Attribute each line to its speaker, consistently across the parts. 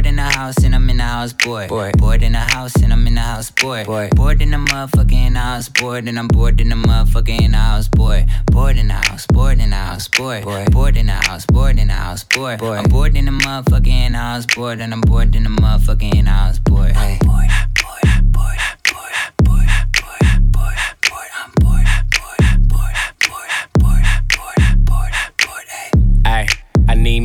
Speaker 1: bored in the house and I'm in the house bored. Bored, bored in the house and I'm in the house bored. Bored, bored in the motherfucking house bored and I'm bored in the motherfucking house bored. Bored in the house, bored in the house bored. Bored, in the house, bored in the house bored. I'm bored in the motherfucking house bored and I'm bored in the motherfucking house. Bored, bored, bored, bored.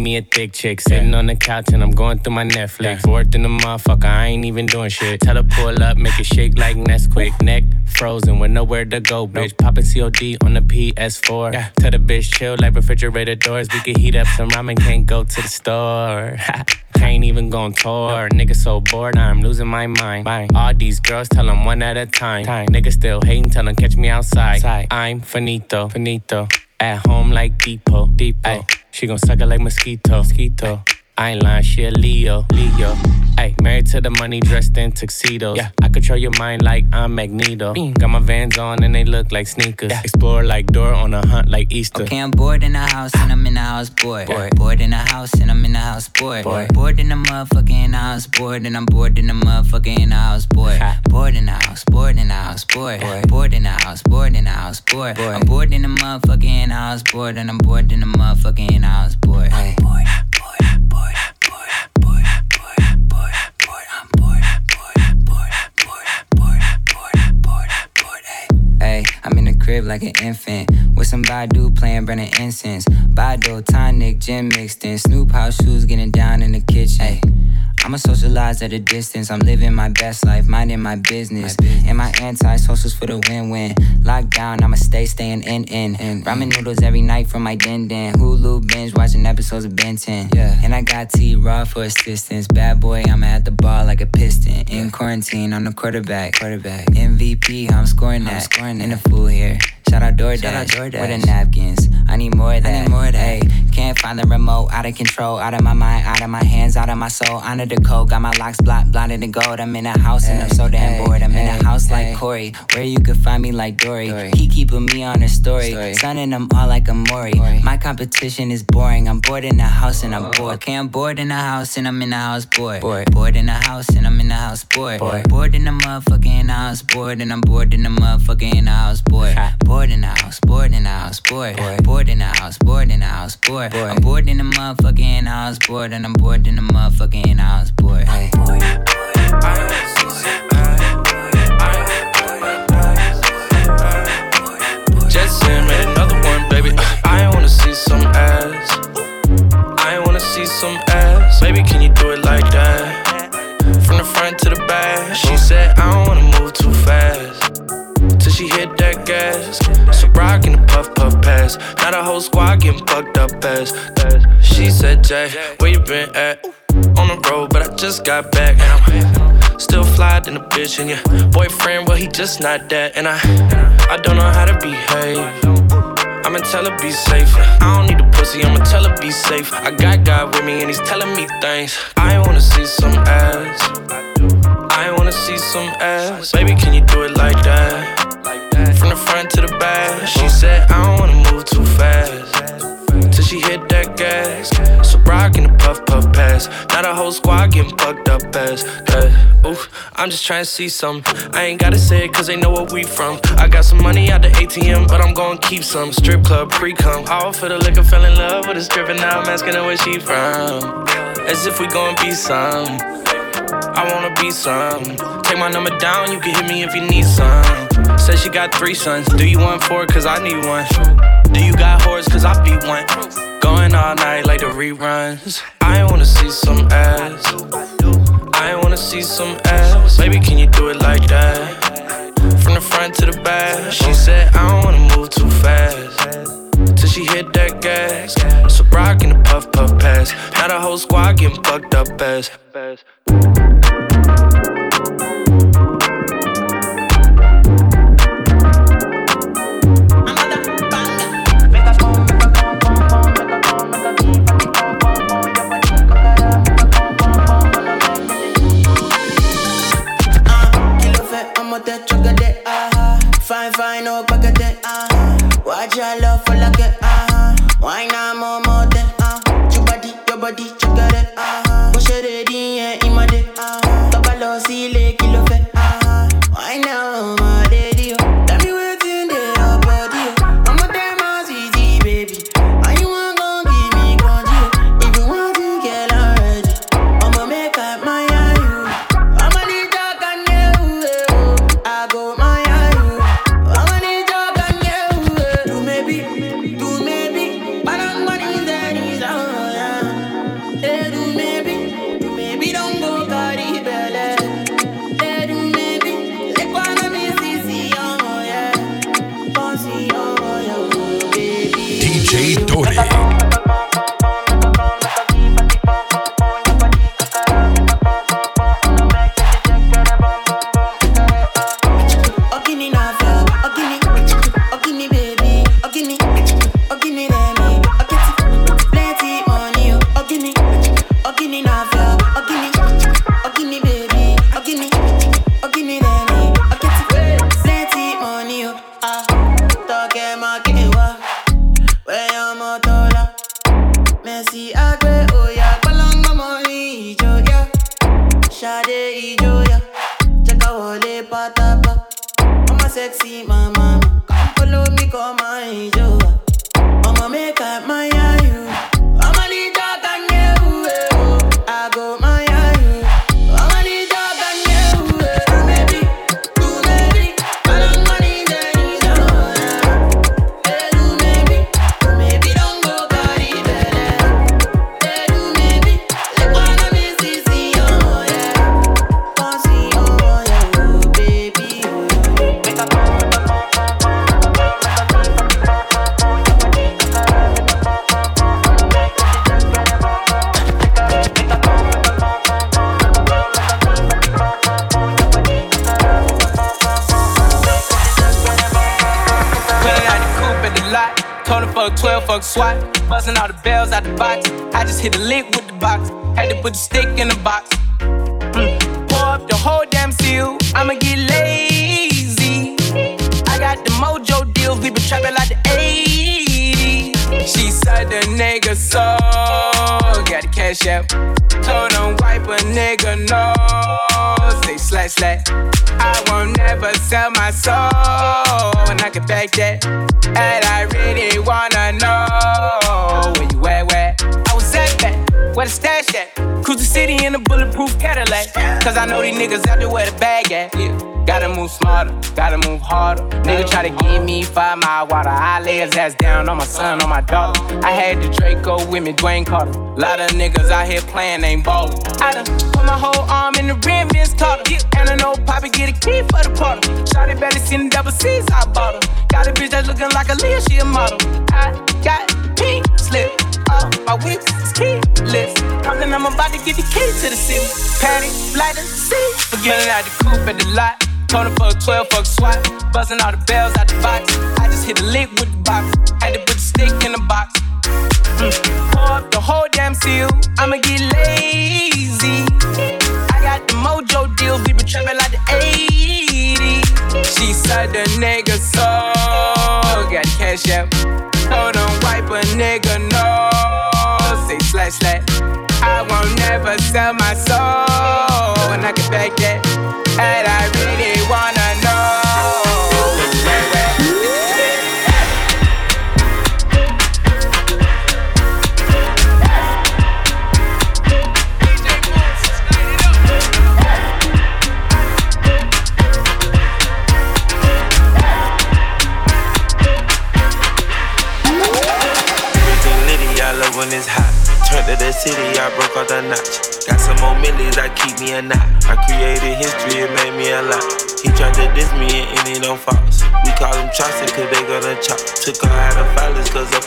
Speaker 2: Me a thick chick. Sitting on the couch and I'm going through my Netflix. Fourth in the motherfucker, I ain't even doing shit. Tell her pull up, make it shake like Nesquik. Neck frozen with nowhere to go, bitch. Popping COD on the PS4. Yeah. Tell the bitch chill like refrigerator doors. We can heat up some ramen, can't go to the store. Can't even go on tour. Nigga so bored, I'm losing my mind. All these girls tell them one at a time. Nigga still hating, tell them catch me outside. I'm finito, finito. At home like Depot, Depot. Ay, she gon' suck it like mosquito, mosquito. I ain't lying, she a Leo, Leo. Ay, married to the money, dressed in tuxedos. Yeah, I control your mind like I'm Magneto. Mm. Got my vans on and they look like sneakers. Yeah. Explore like door on a hunt like Easter.
Speaker 1: Okay, I'm bored in the house and I'm in the house bored. Bored, bored in the house and I'm in the house bored. Bored, bored in the motherfucking house bored and I'm bored in the motherfucking house bored. Bored in the house, bored in the house bored. Bored in the house, bored in the house bored. I'm bored in the motherfucking house bored and I'm bored in the motherfucking house bored. Bored, bored, crib like an infant with some Badu playing burning incense. Badu, tonic, gin mixed in. Snoop house shoes getting down in the kitchen. Ay. I'ma socialize at a distance. I'm living my best life, minding my business. My business. And my anti-socials for the win-win. Lockdown, I'ma stay staying in in. Ramen noodles every night from my den den. Hulu binge watching episodes of Ben 10. Yeah. And I got T Raw for assistance. Bad boy, I'ma at the ball like a piston. In quarantine, I'm the quarterback. Quarterback. MVP, I'm scoring that. I'm scoring that. In the fool here. Bye. Shout out DoorDash. Shout out DoorDash. Where the napkins? I need more of that. I need more of that. Hey, can't find the remote. Out of control. Out of my mind. Out of my hands. Out of my soul. Under the code. Got my locks blocked. Blinded in gold. I'm in a house and I'm so damn bored. I'm in a house like Corey. Where you could find me like Dory. Dory. He keeping me on her story. story. Sunning them all like a Mori. My competition is boring. I'm bored in the house and I'm bored. Okay, I'm bored in the house and I'm in the house bored. Bored, bored in the house and I'm in the house bored. Bored, bored in the motherfucking house bored and I'm bored in the motherfucking house bored. Bored in the house, bored in the house, bored. Bored in the house, bored in the house, bored. I'm bored in the motherfucking house bored and I'm bored in the motherfucking house bored. Hey. Bored,
Speaker 3: Just made another one, baby. I wanna see some ass. I wanna see some ass. Baby, can you do it like that? From the front to the back. She said, I don't wanna move too fast. Till she hit that gas. So rockin' the puff puff pass. Now the whole squad getting fucked up ass. She said, Jay, where you been at? On the road, but I just got back. And I'm still fly than a bitch. And your boyfriend, well, he just not that. And I, I don't know how to behave. I'ma tell her be safe. I don't need a pussy, I'ma tell her be safe. I got God with me and he's telling me things. I wanna see some ass. I wanna see some ass. Baby, can you do it like that? Uh, oof, I'm just trying to see some. I ain't gotta say it cause they know where we from. I got some money out the ATM, but I'm gonna keep some. Strip club pre cum. All for the liquor, fell in love with a stripper. Now I'm asking her where she from. As if we gon' be some. I wanna be some. Take my number down, you can hit me if you need some. Said she got three sons. Do you want four? Cause I need one. Do you got whores? Cause I be one. Going all night like the reruns. I wanna see some ass. I wanna see some ass. Baby, can you do it like that? From the front to the back. She said, I don't wanna move too fast. Till she hit that gas. So rockin' the puff puff pass. Now the whole squad getting fucked up ass.
Speaker 4: Fine, fine, oh, back at that, uh Watch your love for it,
Speaker 5: stick in the box. Mm. Pour up the whole damn seal. I'ma get lazy. I got the mojo deals. We been trapping like the 80s. She said the nigga so. Got the cash out. Told him wipe a nigga no. Say slash slash. I won't never sell my soul. And I can back that. And I really wanna know where you at, where I was at that, where the stash at. Cruise the city in a bulletproof Cadillac. Cause I know these niggas out there where the bag at. Yeah. Gotta move smarter, gotta move harder. Nigga try to give me five mile water. I lay his ass down on my son, on my daughter. I had the Draco with me, Dwayne Carter. Lot of niggas out here playing, ain't ballin'. I done put my whole arm in the rim, Vince Carter. And I know Poppy get a key for the party. Shotty better seen the double C's, I bought her. Got a bitch that's looking like a Leah, she a model. I got pink slip. Uh, my whip is keyless. Talking, I'm about to get the key to the city. Patty, light the seat. Forgetting out the coupe at the lot. Told him fuck 12, fuck SWAT. Buzzing all the bells out the box. I just hit a lick with the box. Had to put the stick in the box. Mm. Pour up the whole damn seal. I'ma get lazy.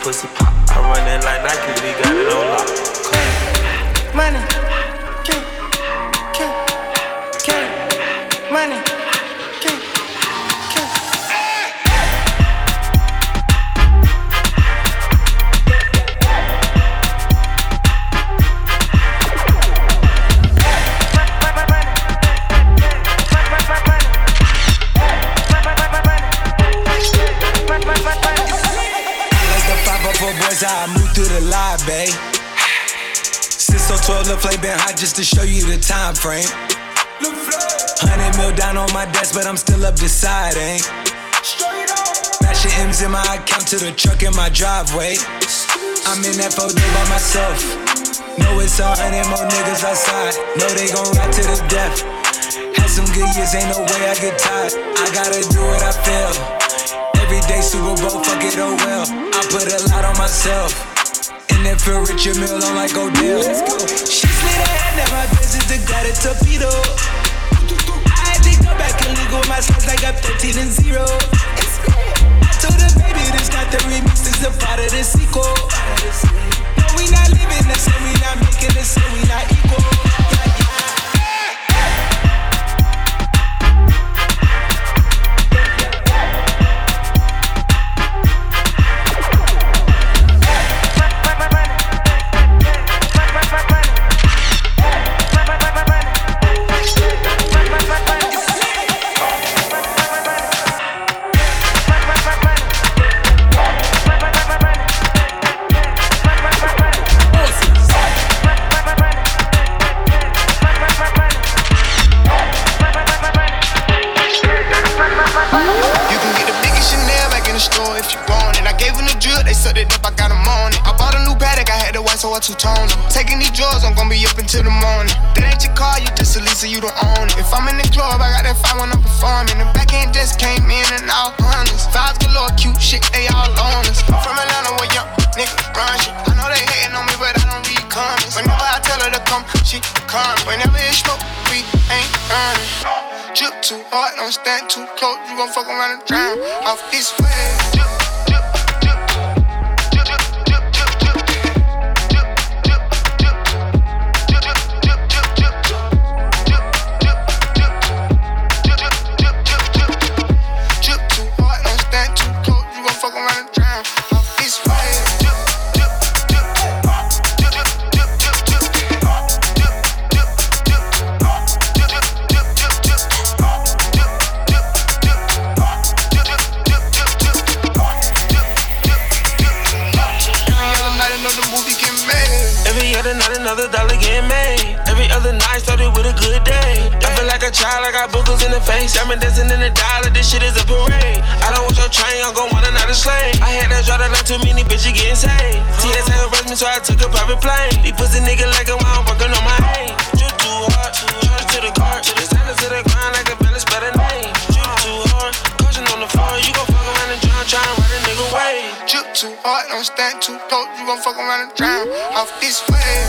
Speaker 6: Pussy.
Speaker 7: Time frame. Hundred mil down on my desk, but I'm still up deciding. Mashing M's in my account to the truck in my driveway. I'm in that photo by myself. Know it's a hundred more niggas outside. Know they gon' ride to the death. Had some good years, ain't no way I get tired. I gotta do what I feel. Every day Super Bowl, fuck it, oh well. I put a lot on myself. And if you're rich, your meal on like Odell. Let's go. She slid her hand got a torpedo. I had to go back and legal my slides like I'm 13 and 0. I told her, baby, this not the remix, this is a part of the sequel. No, we not living the same, we not making the same, we not equal.
Speaker 6: Face. I'm dancing in the dollar, this shit is a parade. I don't want your train, I'm gon' want another slave. I had that draw that like too many bitches getting saved. TSA arrest me, so I took a private plane. These pussy nigga like a I'm working on my aim. Drip too hard, charge to the car, to the standard to the grind like a village better name. Drip too hard, caution on the floor, you gon' fuck around and drown, try and ride a nigga way.
Speaker 8: Drip too hard, don't stand too close, you gon' fuck around and drown. Off this way.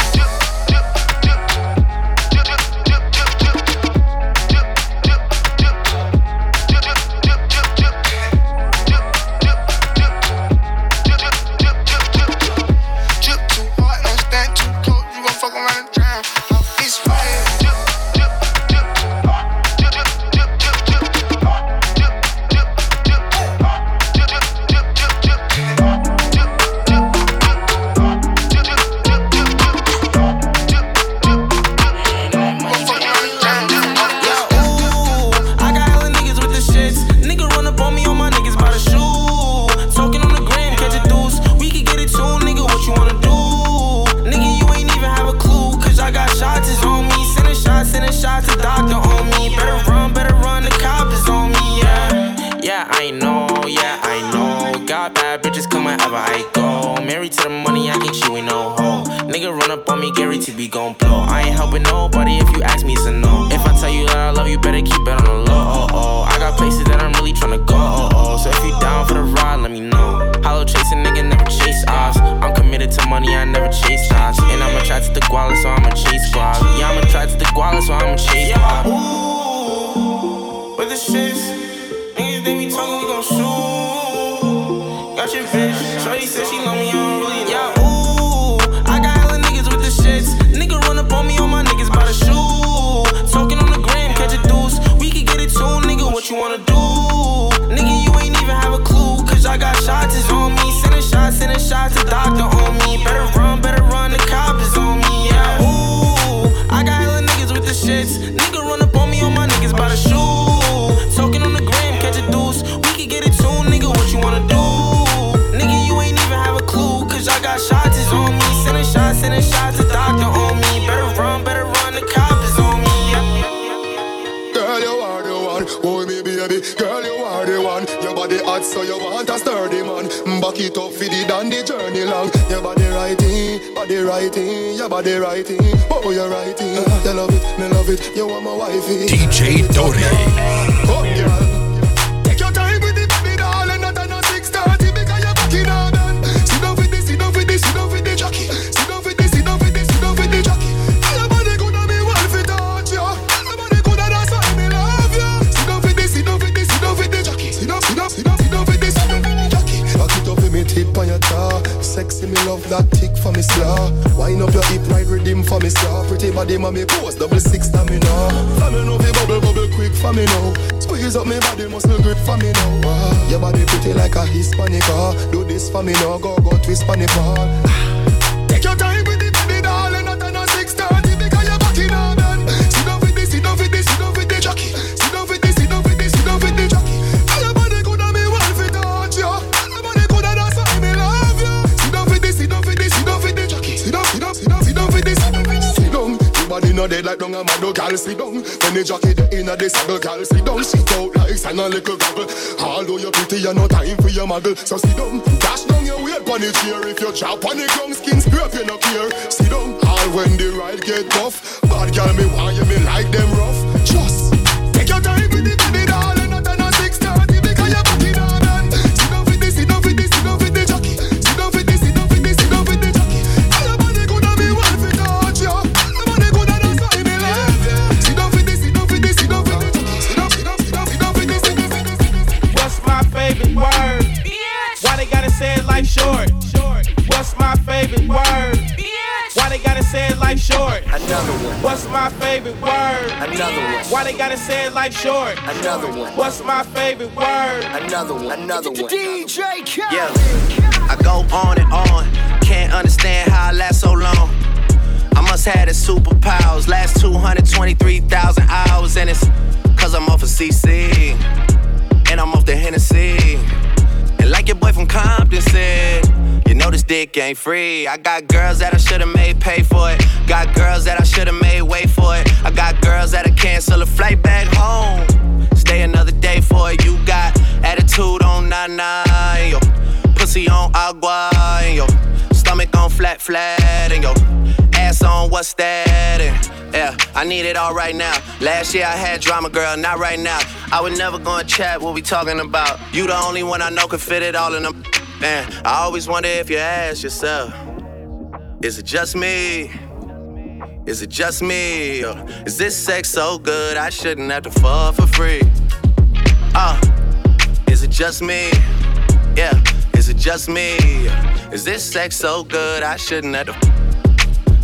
Speaker 8: contacto
Speaker 9: body writing, your body writing. Oh, you're writing. You love it, me love it. You want my wifey. DJ Dory. Oh, me slow. Wind up your hip right redeem for me slow. Pretty body mommy post double six time me now, For me know fi bubble bubble quick for me now. Squeeze up me body muscle grip for me now. Wow. Your body pretty like a Hispanic. Oh. Do this for me now, go go twist for me fall. Ah, take your time. Dead like dung a mad gal sit down. When the jockey the saddle, gal sit down. Sit out like sand a little goggle. Although you're pretty, you no time for your muggle. So sit down, dash down your weight on the chair. If you chop on the ground, skin scrape you no care. Sit down, all when the ride get tough. Bad gal me want you, me like them rough.
Speaker 5: Another one.
Speaker 10: What's my favorite word?
Speaker 5: Another one.
Speaker 10: Why they gotta say it like short?
Speaker 5: Another one.
Speaker 10: What's my favorite word?
Speaker 5: Another one. Another one.
Speaker 10: DJ Khaled.
Speaker 11: Yeah, I go on and on. Can't understand how I last so long. I must have the superpowers. Last 223,000 hours, and it's cause I'm off of CC. And I'm off the Hennessy. And like your boy from Compton said, you know this dick ain't free. I got girls that I should've made pay for it. Got girls that I should've made wait for it. I got girls that'll cancel a flight back home. Stay another day for it. You got attitude on nine yo. Pussy on agua, and yo. Stomach on flat, flat, and yo. Ass on what's that? And, yeah, I need it all right now. Last year I had drama, girl, not right now. I would never go and chat what we talking about. You the only one I know could fit it all in them. Man, I always wonder if you ask yourself, is it just me? Is it just me? Or is this sex so good I shouldn't have to fall for free? Uh, is it just me? Yeah, is it just me? Is this sex so good I shouldn't have to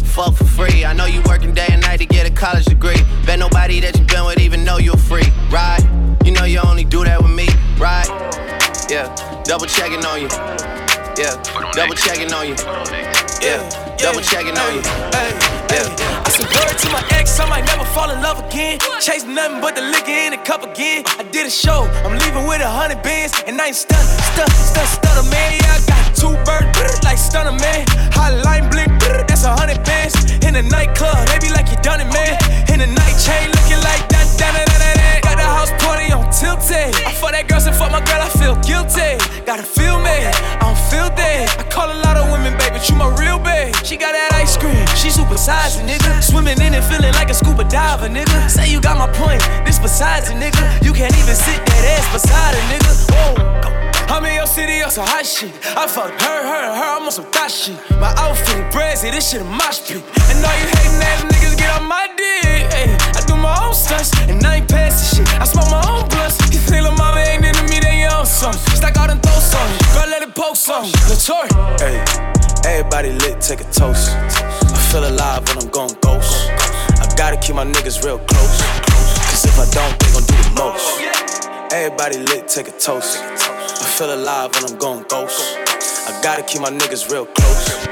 Speaker 11: fuck for free? I know you working day and night to get a college degree. Bet nobody that you been with even know you're free, right? You know you only do that with me, right? Yeah, double checking on you. Yeah, double checking on you. Yeah, double checking on you. Yeah.
Speaker 10: I said word to my ex, I might never fall in love again. Chase nothing but the liquor in the cup again. I did a show, I'm leaving with a hundred bands, and I ain't stunned, stunned, stunned, stunned, man. Yeah, I got two birds, like stunner, man. Hotline Bling, that's a hundred bands. In the nightclub, they be like you done it, man. Oh, in the night chain, looking like that, that, house party on tilted. I fuck that girl, and fuck my girl, I feel guilty. Gotta feel me, I don't feel that. I call a lot of women, baby, you my real babe. She got that ice cream, she super size, nigga. Swimming in it, feeling like a scuba diver, nigga. Say you got my point, this besides it, nigga. You can't even sit that ass beside a nigga. Whoa. I'm in your city on some hot shit. I fuck her, her, her, I'm on some thot shit. My outfit brazy, this shit a mosh pit. And all you hating ass niggas get on my dick. Ay, I my own stunts, and I ain't passing shit. I smoke my own blunts. You think mama ain't into me, something. Stack let it poke. Latour.
Speaker 12: Hey, everybody lit, take a toast. I feel alive when I'm going ghost. I gotta keep my niggas real close. Cause if I don't, they gon' do the most. Everybody lit, take a toast. I feel alive when I'm going ghost. I gotta keep my niggas real close.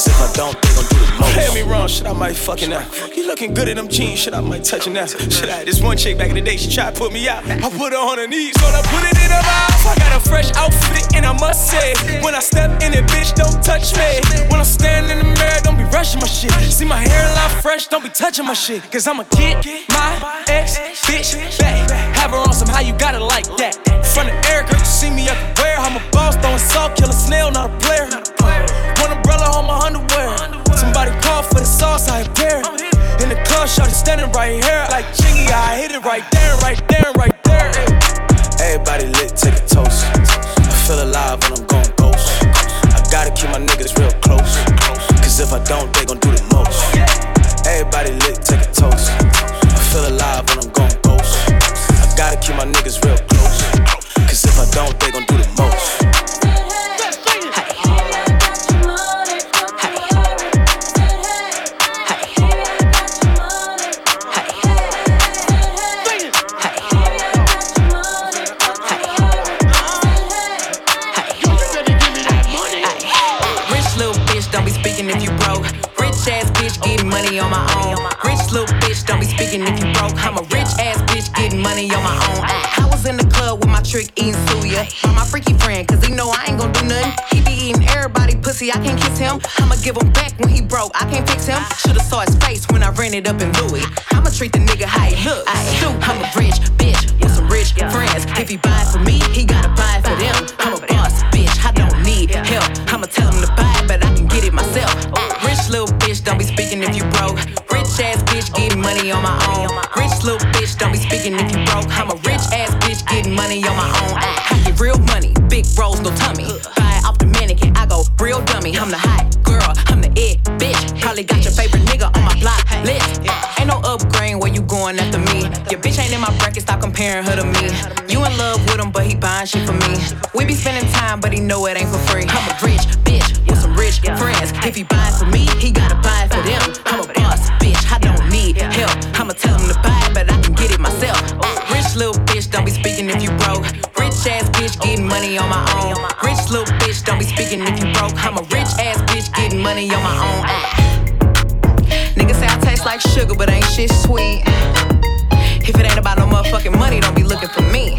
Speaker 12: Cause if I don't, they gon' do the most.
Speaker 10: Hear me wrong, shit, I might fucking out. You looking good in them jeans, shit, I might touch it now. Shit, I had this one chick back in the day, she tried to put me out. I put her on her knees, so I put it in her mouth. I got a fresh outfit, and I must say, when I step in it, bitch, don't touch me. When I'm standing in the mirror, don't be rushing my shit. See my hairline fresh, don't be touching my shit. Cause I'ma get my ex bitch back. Have her on some how you got it like that. Front of Erica, you see me everywhere. I'm a boss, throwing salt, kill a snail, not a player. My underwear. Somebody call for the sauce, I appear. In the club, shorty standing right here. Like Chingy, I hit it right there, right there, right there.
Speaker 12: Everybody lit, take a toast. I feel alive when I'm going ghost. I gotta keep my niggas real close. Cause if I don't, they gon' do the most. Everybody lit, take a toast. I feel alive when I'm going ghost. I gotta keep my niggas real close. Cause if I don't, they gon' do the most.
Speaker 13: Ran it up and Louis. We be spending time, but he know it ain't for free. I'm a rich bitch with some rich friends. If he buy it for me, he gotta buy for them. I'm a boss bitch, I don't need help. I'ma tell him to buy it, but I can get it myself. Rich little bitch, don't be speaking if you broke. Rich ass bitch getting money on my own. Rich little bitch, don't be speaking if you broke. I'm a rich ass bitch getting money on my own. Niggas say I taste like sugar, but ain't shit sweet. If it ain't about no motherfucking money, don't be looking for me.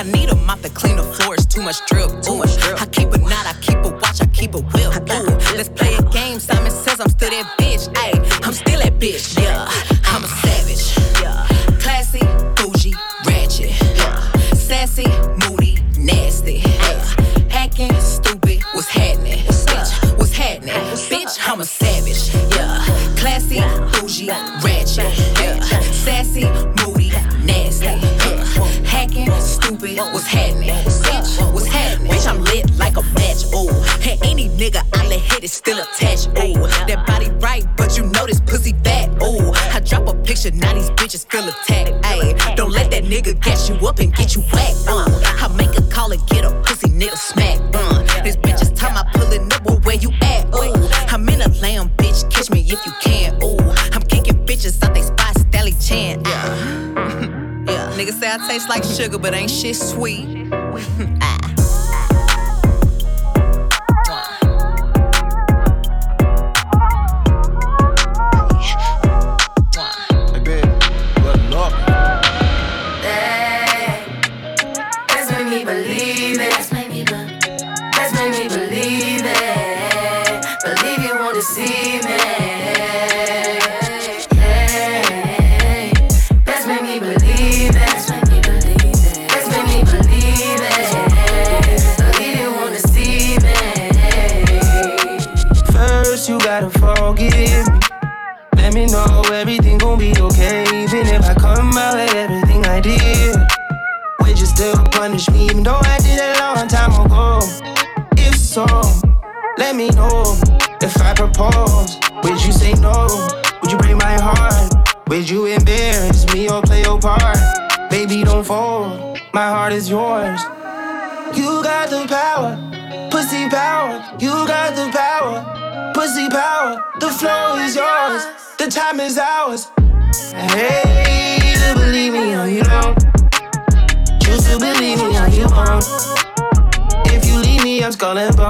Speaker 13: I need a mop to clean the floors, too much drip. Too much drip. I keep a knot, I keep a watch, I keep a whip. Ooh. Let's play a game. Simon says I'm still that bitch. Ayy, I'm still that bitch. Yeah, I'm a savage. Yeah, classy, bougie, ratchet. Yeah, sassy, moody, nasty. Yeah, acting stupid. What's happening? Bitch, what's happening? Bitch, I'm a savage. Yeah, classy, bougie, ratchet. Yeah, sassy, moody, hacking, stupid. What's happening? Bitch, what's happening? Bitch, I'm lit like a match. Ooh, and any nigga I let hit is still attached. Ooh, that body right, but you know this pussy fat. Ooh, I drop a picture, now these bitches feel attacked. Ayy, don't let that nigga gas you up and get you whacked. Uh, I make a call and get a pussy nigga smack. Uh, niggas say I taste like sugar, but ain't shit sweet.
Speaker 12: Leave me,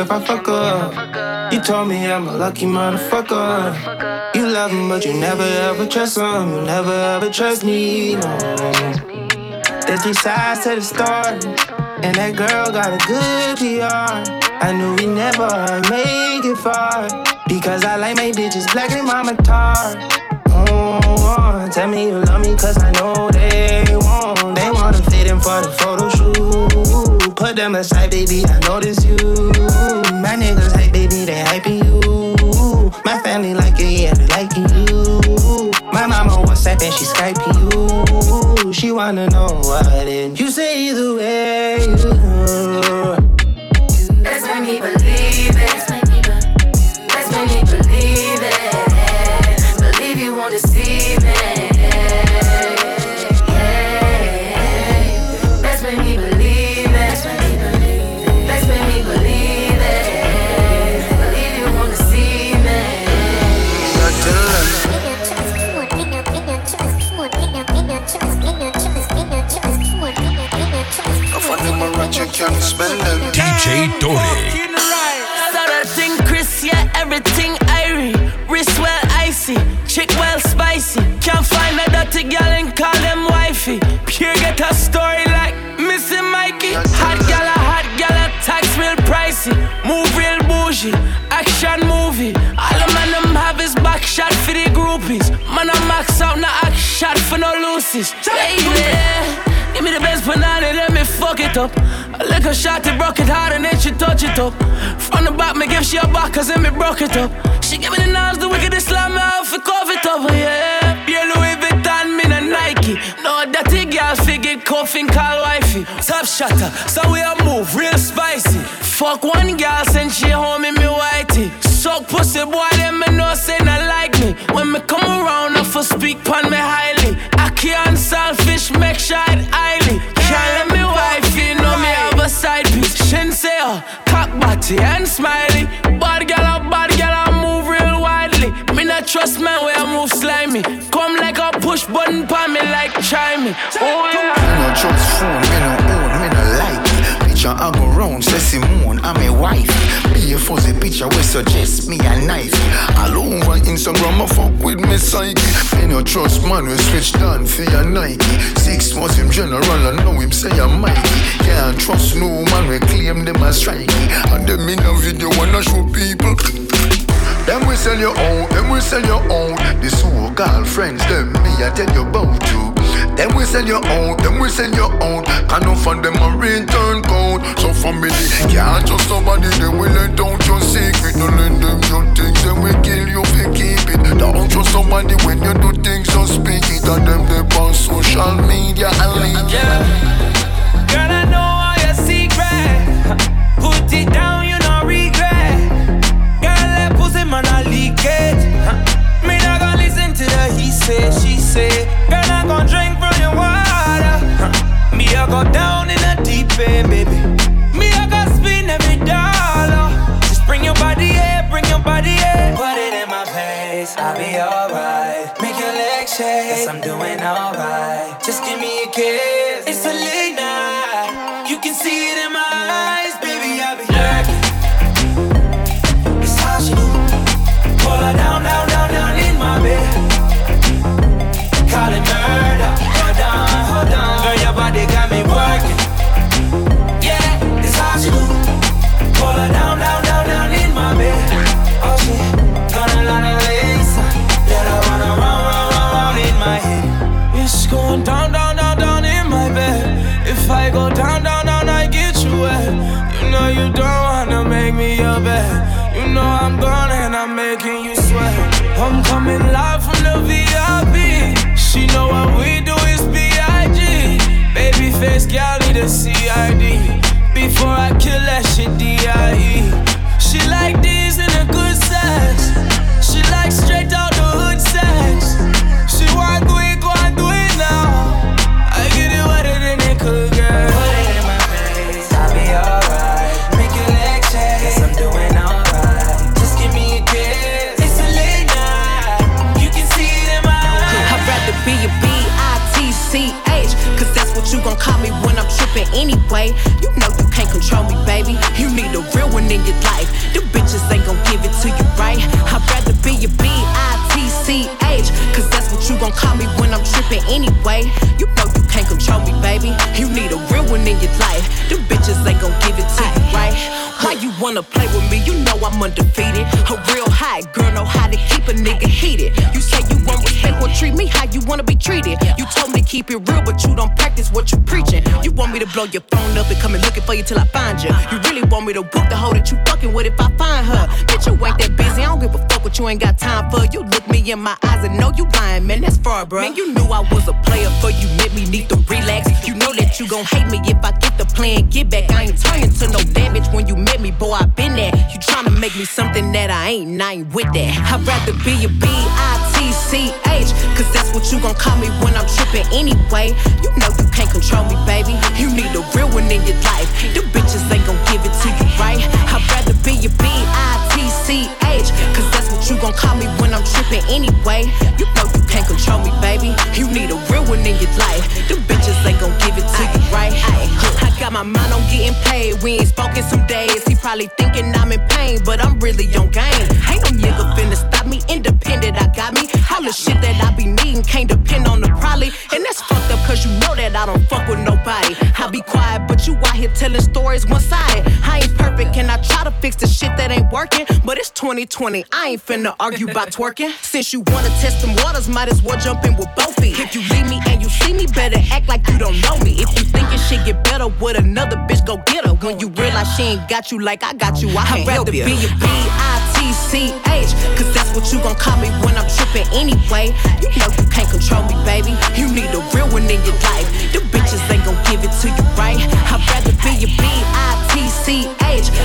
Speaker 6: if I fuck up. You told me I'm a lucky motherfucker. You love him, but you never ever trust him. You never ever trust me. No. There's three sides to the story, and that girl got a good PR. I knew we never make it far because I like my bitches black and mama tar. Oh, tell me you love me cause I know they won't. They wanna fit in for the photo shoot. Put them aside, baby, I notice you. My niggas hype, baby, they hyping you. My family like it, yeah, they liking you. My mama WhatsApp and she Skyping you. She wanna know what did you say either way.
Speaker 14: Let's
Speaker 15: DJ Tony.
Speaker 16: So that thing Chris, yeah, everything irie. Wrist well icy, chick well spicy. Can't find a dirty girl and call them wifey. Pure get a story like Missy Mikey. Hot gal, a hot gal, a tax real pricey. Move real bougie, action movie. All the man them have is back shot for the groupies. Man, I max out, no act shot for no loosies. Baby. Give me the best banana, let me fuck it up. A little shot, it broke it hard and then she touch it up. From the back, me give she a back, cause then me broke it up. She give me the knives, the wickedest slam me out for cover it up, yeah. Yeah, Louis Vuitton, me na Nike. No, dirty girl, figure coughing, call wifey. Top shutter, so we a move, real spicy. Fuck one girl, send she home in me whitey. Suck pussy, boy, them me know say not like me. When me come around, I for speak pon me highly. I can't selfish, make sure it Cock body and smiley. Bad girl, a bad girl, I move real widely. Me not trust man where I move slimy. Come like a push button pon me like me. Oh yeah.
Speaker 17: Me no trust phone, me no Picture I go round, say Simone, I'm a wife. Be a fuzzy picture we suggest me a knife. All over Instagram, I fuck with me psyche. Me no trust man, we switch down for your Nike. Six months him general, I know him say I'm Mikey. Can't trust no man, we claim them as strikey. And them in a video wanna show people. Them we sell your own, them we sell your own. The so girlfriends, them me I tell you about. Them we sell your own, them we sell your own. Can no find them a return code. So family can't trust somebody, they will let down your secret. Don't let them do things, them we kill you if you keep it. Don't trust
Speaker 16: I'm
Speaker 18: when
Speaker 13: anyway. You know you can't control me, baby. You need a real one in your life. The bitches ain't gon' give it to you right. Why you wanna play with me? You know I'm undefeated. A real high girl know how to keep a nigga heated. You say you want respect, well treat me how you wanna be treated. You told me to keep it real, but you don't practice what you preaching. You want me to blow your phone up and come and looking for you till I find you. You really want me to book the hoe that you fucking with if I find her? Bitch, you ain't that busy. I don't give a you ain't got time for. You look me in my eyes and know you lying, man. That's far, bro. Man, you knew I was a player for you. Made me need to relax. You know that you gon' hate me if I get the plan. Get back. I ain't turning to no damage when you met me, boy. I been there. You tryna make me something that I ain't, I ain't with that. I'd rather be a B-I-T-C-H, cause that's what you gon' call me when I'm trippin' anyway. You know you can't control me, baby. You need a real one in your life. The bitches ain't gon' give it to you right. I'd rather be a B-I-T-C-H, cause that's what you gon' call me when I'm trippin' anyway. You know you can't control me, baby. You need a real one in your life. The bitches ain't gon' give it to you right. I got my mind on getting paid. We ain't spoken some days. He probably thinking I'm in pain, but I'm really on game. Ain't no nigga finna stop me. Independent, I got me. All the shit that I be needing can't depend on the probably. And that's fucked up, cause you know that I don't fuck with nobody. Be quiet, but you out here telling stories one sided. I ain't perfect, and I try to fix the shit that ain't working. But it's 2020, I ain't finna argue about twerking. Since you wanna test them waters, might as well jump in with both feet. If you leave me and you see me, better act like you don't know me. If you think it shit get better with another bitch, go get her. When you realize she ain't got you like I got you, I
Speaker 19: I'd rather be a
Speaker 13: B-I-T-C-H, cause that's what you gon' call me when I'm trippin' anyway. You know you can't control me, baby. You need a real one in your life. The bitches ain't gon' give it to you right. I'd rather be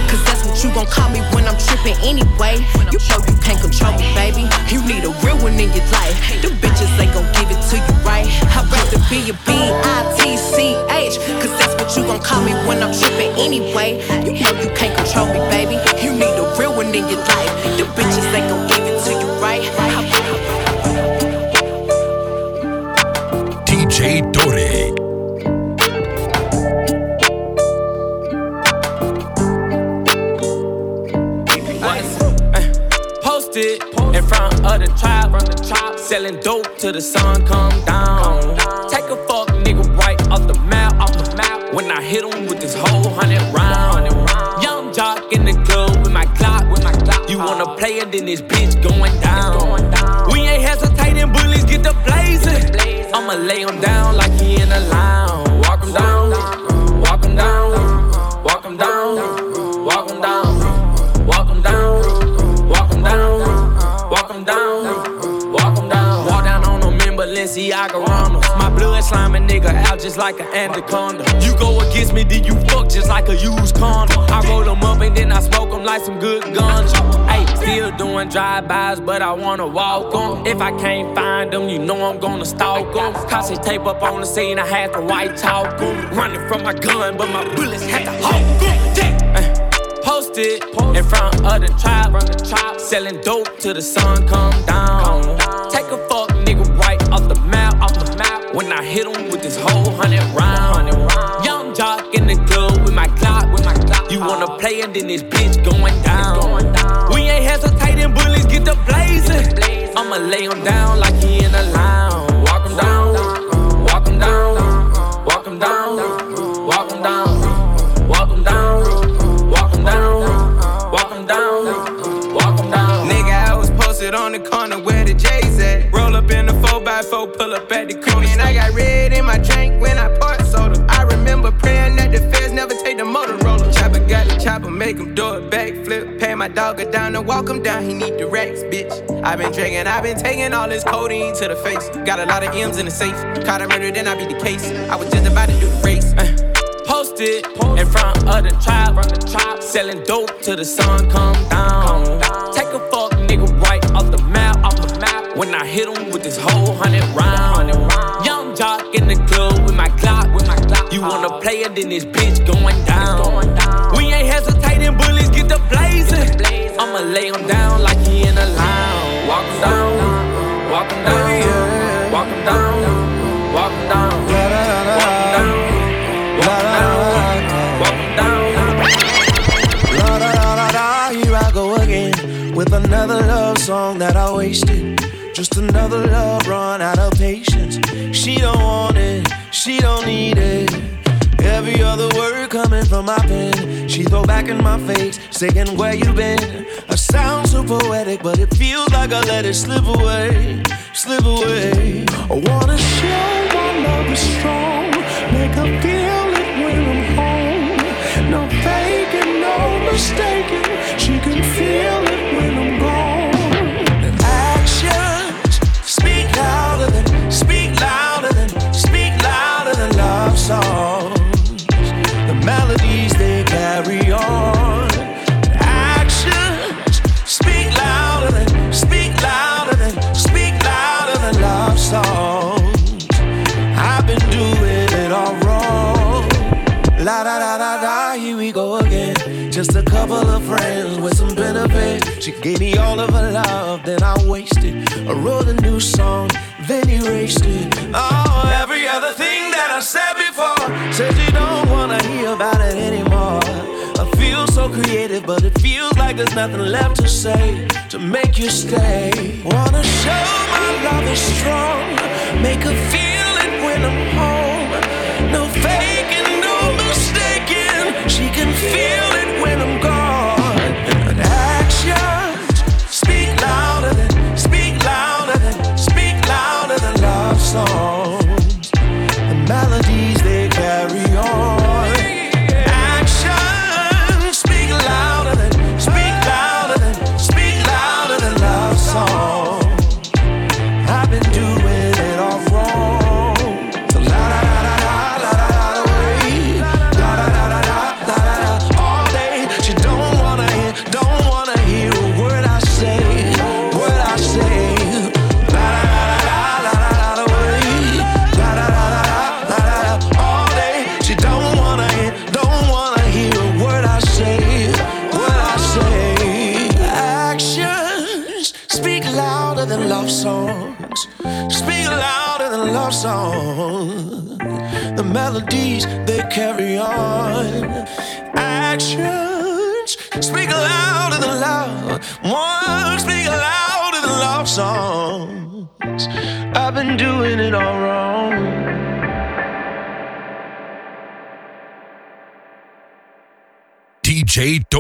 Speaker 13: cause that's what you gon' call me when I'm trippin' anyway. You you can't control me, baby. You need a real one in your life. The bitches ain't gon' give it to you right. I'd rather be a B-I-T-C-H, cause that's what you gon' call me when I'm trippin' anyway. You know you can't control me, baby. You need a real one in your life. The bitches ain't gon' give it to you right.
Speaker 15: DJ Dore.
Speaker 16: Front of the trap, selling dope till the sun come down. Take a fuck nigga right off the map, off the map. When I hit him with this whole hundred round. Young jock in the club with my clock, with my clock. You wanna play it, then this bitch going down. We ain't hesitating, bullies get the blazing. I'ma lay him down like he in a lounge. Just like an anaconda. You go against me, then you fuck just like a used condom. I roll them up and then I smoke them like some good guns. Hey, still doing drive-bys, but I wanna walk walk 'em. If I can't find them, you know I'm gonna stalk 'em. Cause they tape up on the scene, I had to white talk 'em. Running from my gun, but my bullets had to 'em. Yeah. Posted in front of the trap, selling dope till the sun come down. Take a fuck nigga right off the map, off the map. When I hit him And then this bitch going down. We ain't hesitating, bullies get the blazing. I'ma lay him down like he in a lounge. Walk him down, walk him down, walk him down, walk him down, walk him down, walk him down, walk him down, walk him down.
Speaker 5: Nigga, I was posted on the corner where the J's at. Roll up in the 4x4, pull up at the corner. And I got red in my drink when I make him do a backflip. Pay my dog a down and walk him down, he need the racks, bitch. i been drinking, i been taking all this codeine to the face. Got a lot of M's in the safe. Caught a murder, then I beat the case. I was just about to do the race.
Speaker 16: Uh, Posted in front of the trap, selling dope till the sun come down. Take a fuck nigga right off the map, off the map. When I hit him with this whole hundred round. Young jock in the club with my clock, with my. You wanna play it, then this bitch going down. We hesitating, bullies get the blazing. I'ma lay him down like he in a lounge. Walk him down, walk him down, walk him down, I go again
Speaker 12: with another love song that I wasted. Just another love run out of patience. She don't want it, she don't need it. Every other word coming from my pen, she throw back in my face, saying where you been. I sound so poetic, but it feels like I let it slip away, slip away. I wanna show my love is strong, make her feel it when I'm home. No faking, no mistaking, She gave me all of her love, then I wasted. I wrote a new song, then erased it. Oh, every other thing that I said before said you don't wanna hear about it anymore. I feel so creative, but it feels like there's nothing left to say to make you stay. Wanna show my love is strong, make her feel it when I'm home. No faking, no mistaking. She can feel it when I'm gone.
Speaker 15: DJ Torre.